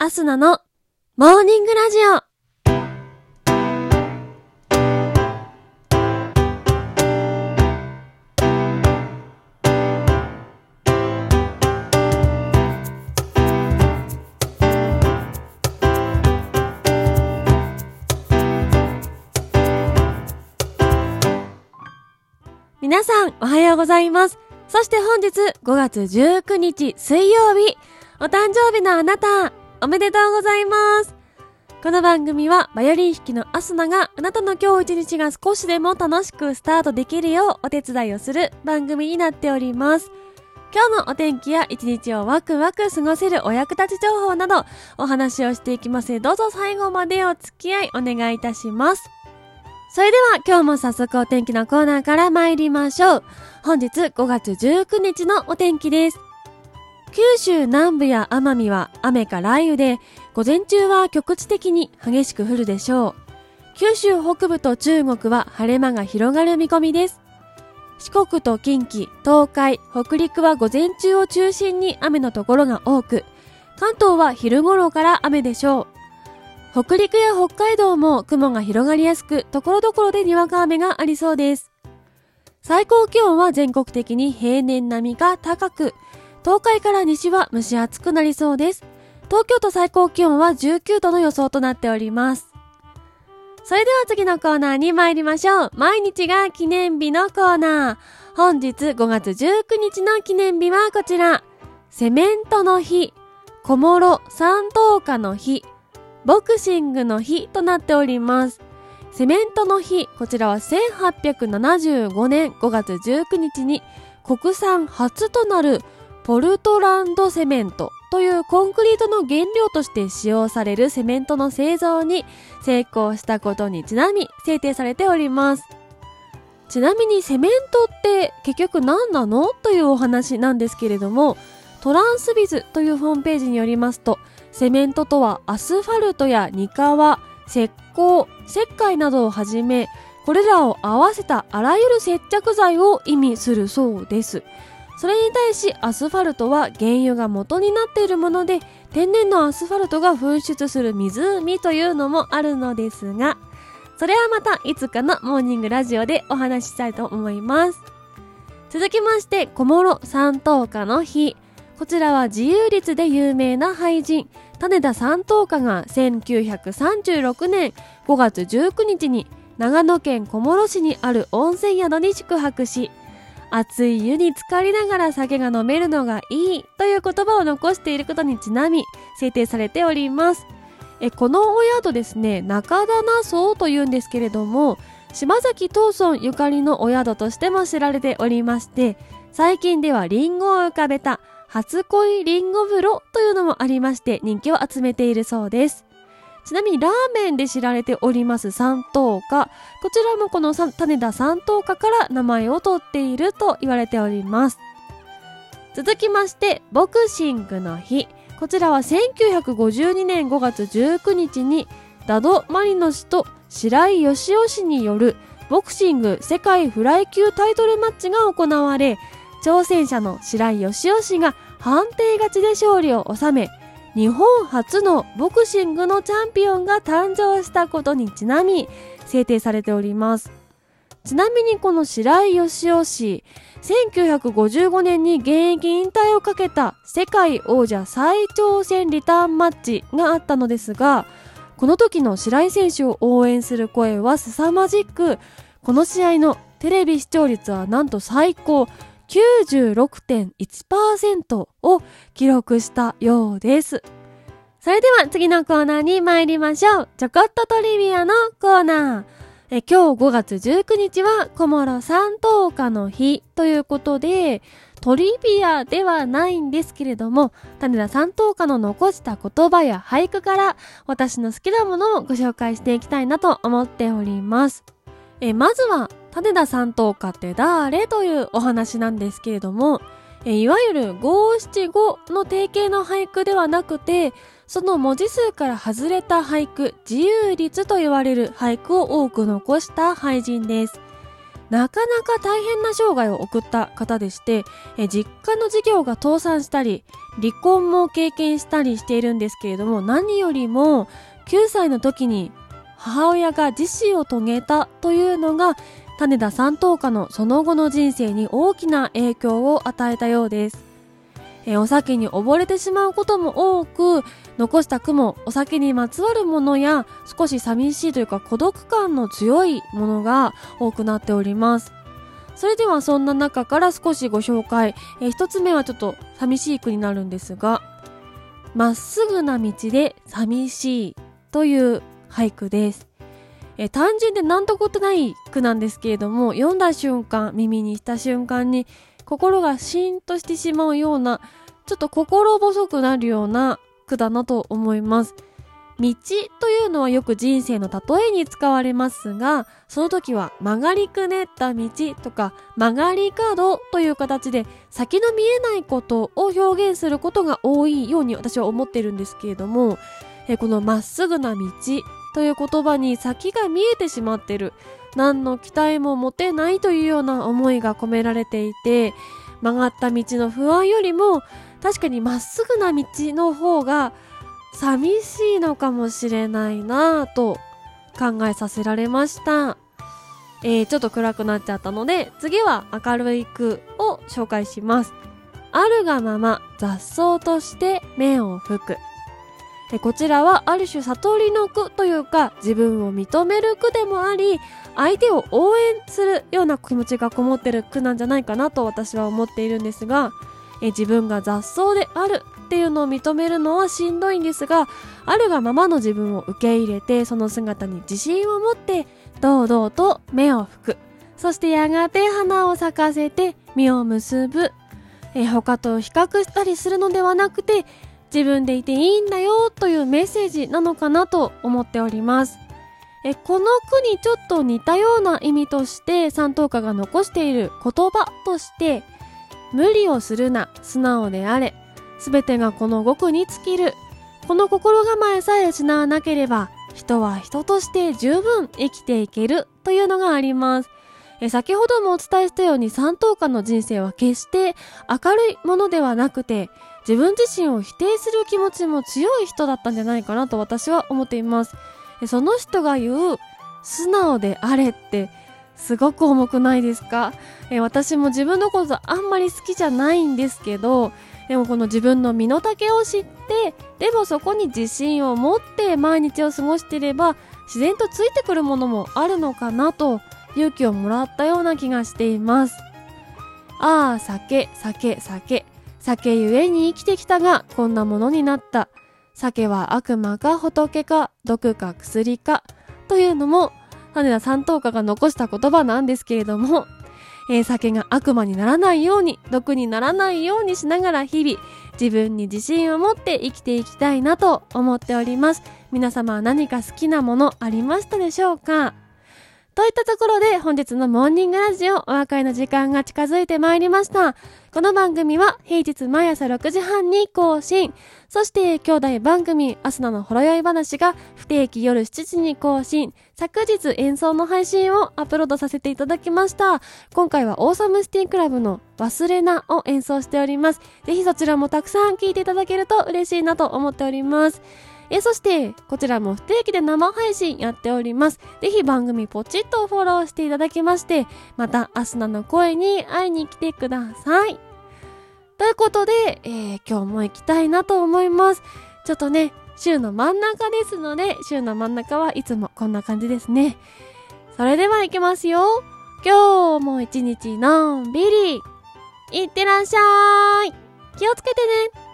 アスナのモーニングラジオ。皆さん、おはようございます。そして本日5月19日水曜日、お誕生日のあなた、おめでとうございます。この番組はバイオリン弾きのアスナがあなたの今日一日が少しでも楽しくスタートできるようお手伝いをする番組になっております。今日のお天気や一日をワクワク過ごせるお役立ち情報などお話をしていきますどうぞ最後までお付き合いお願いいたします。それでは今日も早速お天気のコーナーから参りましょう。本日5月19日のお天気です。九州南部や奄美は雨か雷雨で、午前中は局地的に激しく降るでしょう。九州北部と中国は晴れ間が広がる見込みです。四国と近畿、東海、北陸は午前中を中心に雨のところが多く、関東は昼頃から雨でしょう。北陸や北海道も雲が広がりやすく、ところどころでにわか雨がありそうです。最高気温は全国的に平年並みが高く、東海から西は蒸し暑くなりそうです。東京都最高気温は19度の予想となっております。それでは次のコーナーに参りましょう。毎日が記念日のコーナー。本日5月19日の記念日はこちら。セメントの日、小諸三等家の日、ボクシングの日となっております。セメントの日、こちらは1875年5月19日に国産初となるポルトランドセメントというコンクリートの原料として使用されるセメントの製造に成功したことにちなみ制定されております。ちなみにセメントって結局何なの？というお話なんですけれども、トランスビズというホームページによりますと、セメントとはアスファルトやニカワ、石膏、石灰などをはじめ、これらを合わせたあらゆる接着剤を意味するそうです。それに対しアスファルトは原油が元になっているもので、天然のアスファルトが噴出する湖というのもあるのですが、それはまたいつかのモーニングラジオでお話ししたいと思います。続きまして、小諸三等家の日。こちらは自由律で有名な俳人、種田三等家が1936年5月19日に長野県小諸市にある温泉宿に宿泊し、熱い湯に浸かりながら酒が飲めるのがいいという言葉を残していることにちなみ制定されております。えこのお宿ですね、中棚荘というんですけれども、島崎藤村ゆかりのお宿としても知られておりまして、最近ではリンゴを浮かべた初恋リンゴ風呂というのもありまして人気を集めているそうです。ちなみにラーメンで知られております三等家。こちらもこの種田三等家から名前を取っていると言われております。続きまして、ボクシングの日。こちらは1952年5月19日にダド・マリノ氏と白井義雄氏によるボクシング世界フライ級タイトルマッチが行われ、挑戦者の白井義雄氏が判定勝ちで勝利を収め、日本初のボクシングのチャンピオンが誕生したことにちなみ制定されております。ちなみにこの白井義雄氏、1955年に現役引退をかけた世界王者再挑戦リターンマッチがあったのですが、この時の白井選手を応援する声は凄まじく、この試合のテレビ視聴率はなんと最高96.1%を記録したようです。それでは次のコーナーに参りましょう。ちょこっとトリビアのコーナー。え今日5月19日は小諸三等家の日ということで、トリビアではないんですけれども、種田三等家の残した言葉や俳句から私の好きなものをご紹介していきたいなと思っております。えまずは種田三等家って誰というお話なんですけれども、いわゆる五七五の定型の俳句ではなくて、その文字数から外れた俳句、自由律と言われる俳句を多く残した俳人です。なかなか大変な生涯を送った方でして、実家の事業が倒産したり、離婚も経験したりしているんですけれども、何よりも9歳の時に母親が自死を遂げたというのが、種田三等家のその後の人生に大きな影響を与えたようです。えお酒に溺れてしまうことも多く、残した句もお酒にまつわるものや少し寂しいというか孤独感の強いものが多くなっております。それではそんな中から少しご紹介。え一つ目はちょっと寂しい句になるんですが、まっすぐな道で寂しいという俳句です。え単純で何とことない句なんですけれども、読んだ瞬間、耳にした瞬間に心がシーンとしてしまうような、ちょっと心細くなるような句だなと思います。道というのはよく人生の例えに使われますが、その時は曲がりくねった道とか曲がり角という形で先の見えないことを表現することが多いように私は思ってるんですけれども、えこのまっすぐな道という言葉に先が見えてしまってる。何の期待も持てないというような思いが込められていて、曲がった道の不安よりも確かにまっすぐな道の方が寂しいのかもしれないなぁと考えさせられました。えー、ちょっと暗くなっちゃったので、次は明るい句を紹介します。あるがまま雑草として目を吹く。でこちらはある種悟りの句というか自分を認める句でもあり相手を応援するような気持ちがこもってる句なんじゃないかなと私は思っているんですがえ自分が雑草であるっていうのを認めるのはしんどいんですがあるがままの自分を受け入れてその姿に自信を持って堂々と目を拭く。そしてやがて花を咲かせて実を結ぶ。え他と比較したりするのではなくて自分でいていいんだよというメッセージなのかなと思っておりますえこの句にちょっと似たような意味として三等家が残している言葉として無理をするな、素直であれ。すべてがこの極に尽きる。この心構えさえ失わなければ、人は人として十分生きていけるというのがあります。え先ほどもお伝えしたように三等間の人生は決して明るいものではなくて、自分自身を否定する気持ちも強い人だったんじゃないかなと私は思っています。その人が言う素直であれってすごく重くないですか、え私も自分のことあんまり好きじゃないんですけど、でもこの自分の身の丈を知って、でもそこに自信を持って毎日を過ごしていれば、自然とついてくるものもあるのかなと勇気をもらったような気がしています。ああ、酒、酒、酒。酒ゆえに生きてきたが、こんなものになった。酒は悪魔か仏か、毒か薬か。というのも、羽田三等家が残した言葉なんですけれども、えー、酒が悪魔にならないように、毒にならないようにしながら日々、自分に自信を持って生きていきたいなと思っております。皆様は何か好きなものありましたでしょうか？といったところで本日のモーニングラジオお別れの時間が近づいてまいりました。この番組は平日毎朝6時半に更新。そして兄弟番組アスナのほろ酔い話が不定期夜7時に更新。昨日演奏の配信をアップロードさせていただきました。今回はオーサムシティクラブの忘れなを演奏しております。ぜひそちらもたくさん聴いていただけると嬉しいなと思っております。えそして、こちらも不定期で生配信やっております。ぜひ番組ポチッとフォローしていただきまして、また、アスナの声に会いに来てください。ということで、えー、今日も行きたいなと思います。ちょっとね、週の真ん中ですので、週の真ん中はいつもこんな感じですね。それでは行きますよ。今日も一日のんびり、いってらっしゃい。気をつけてね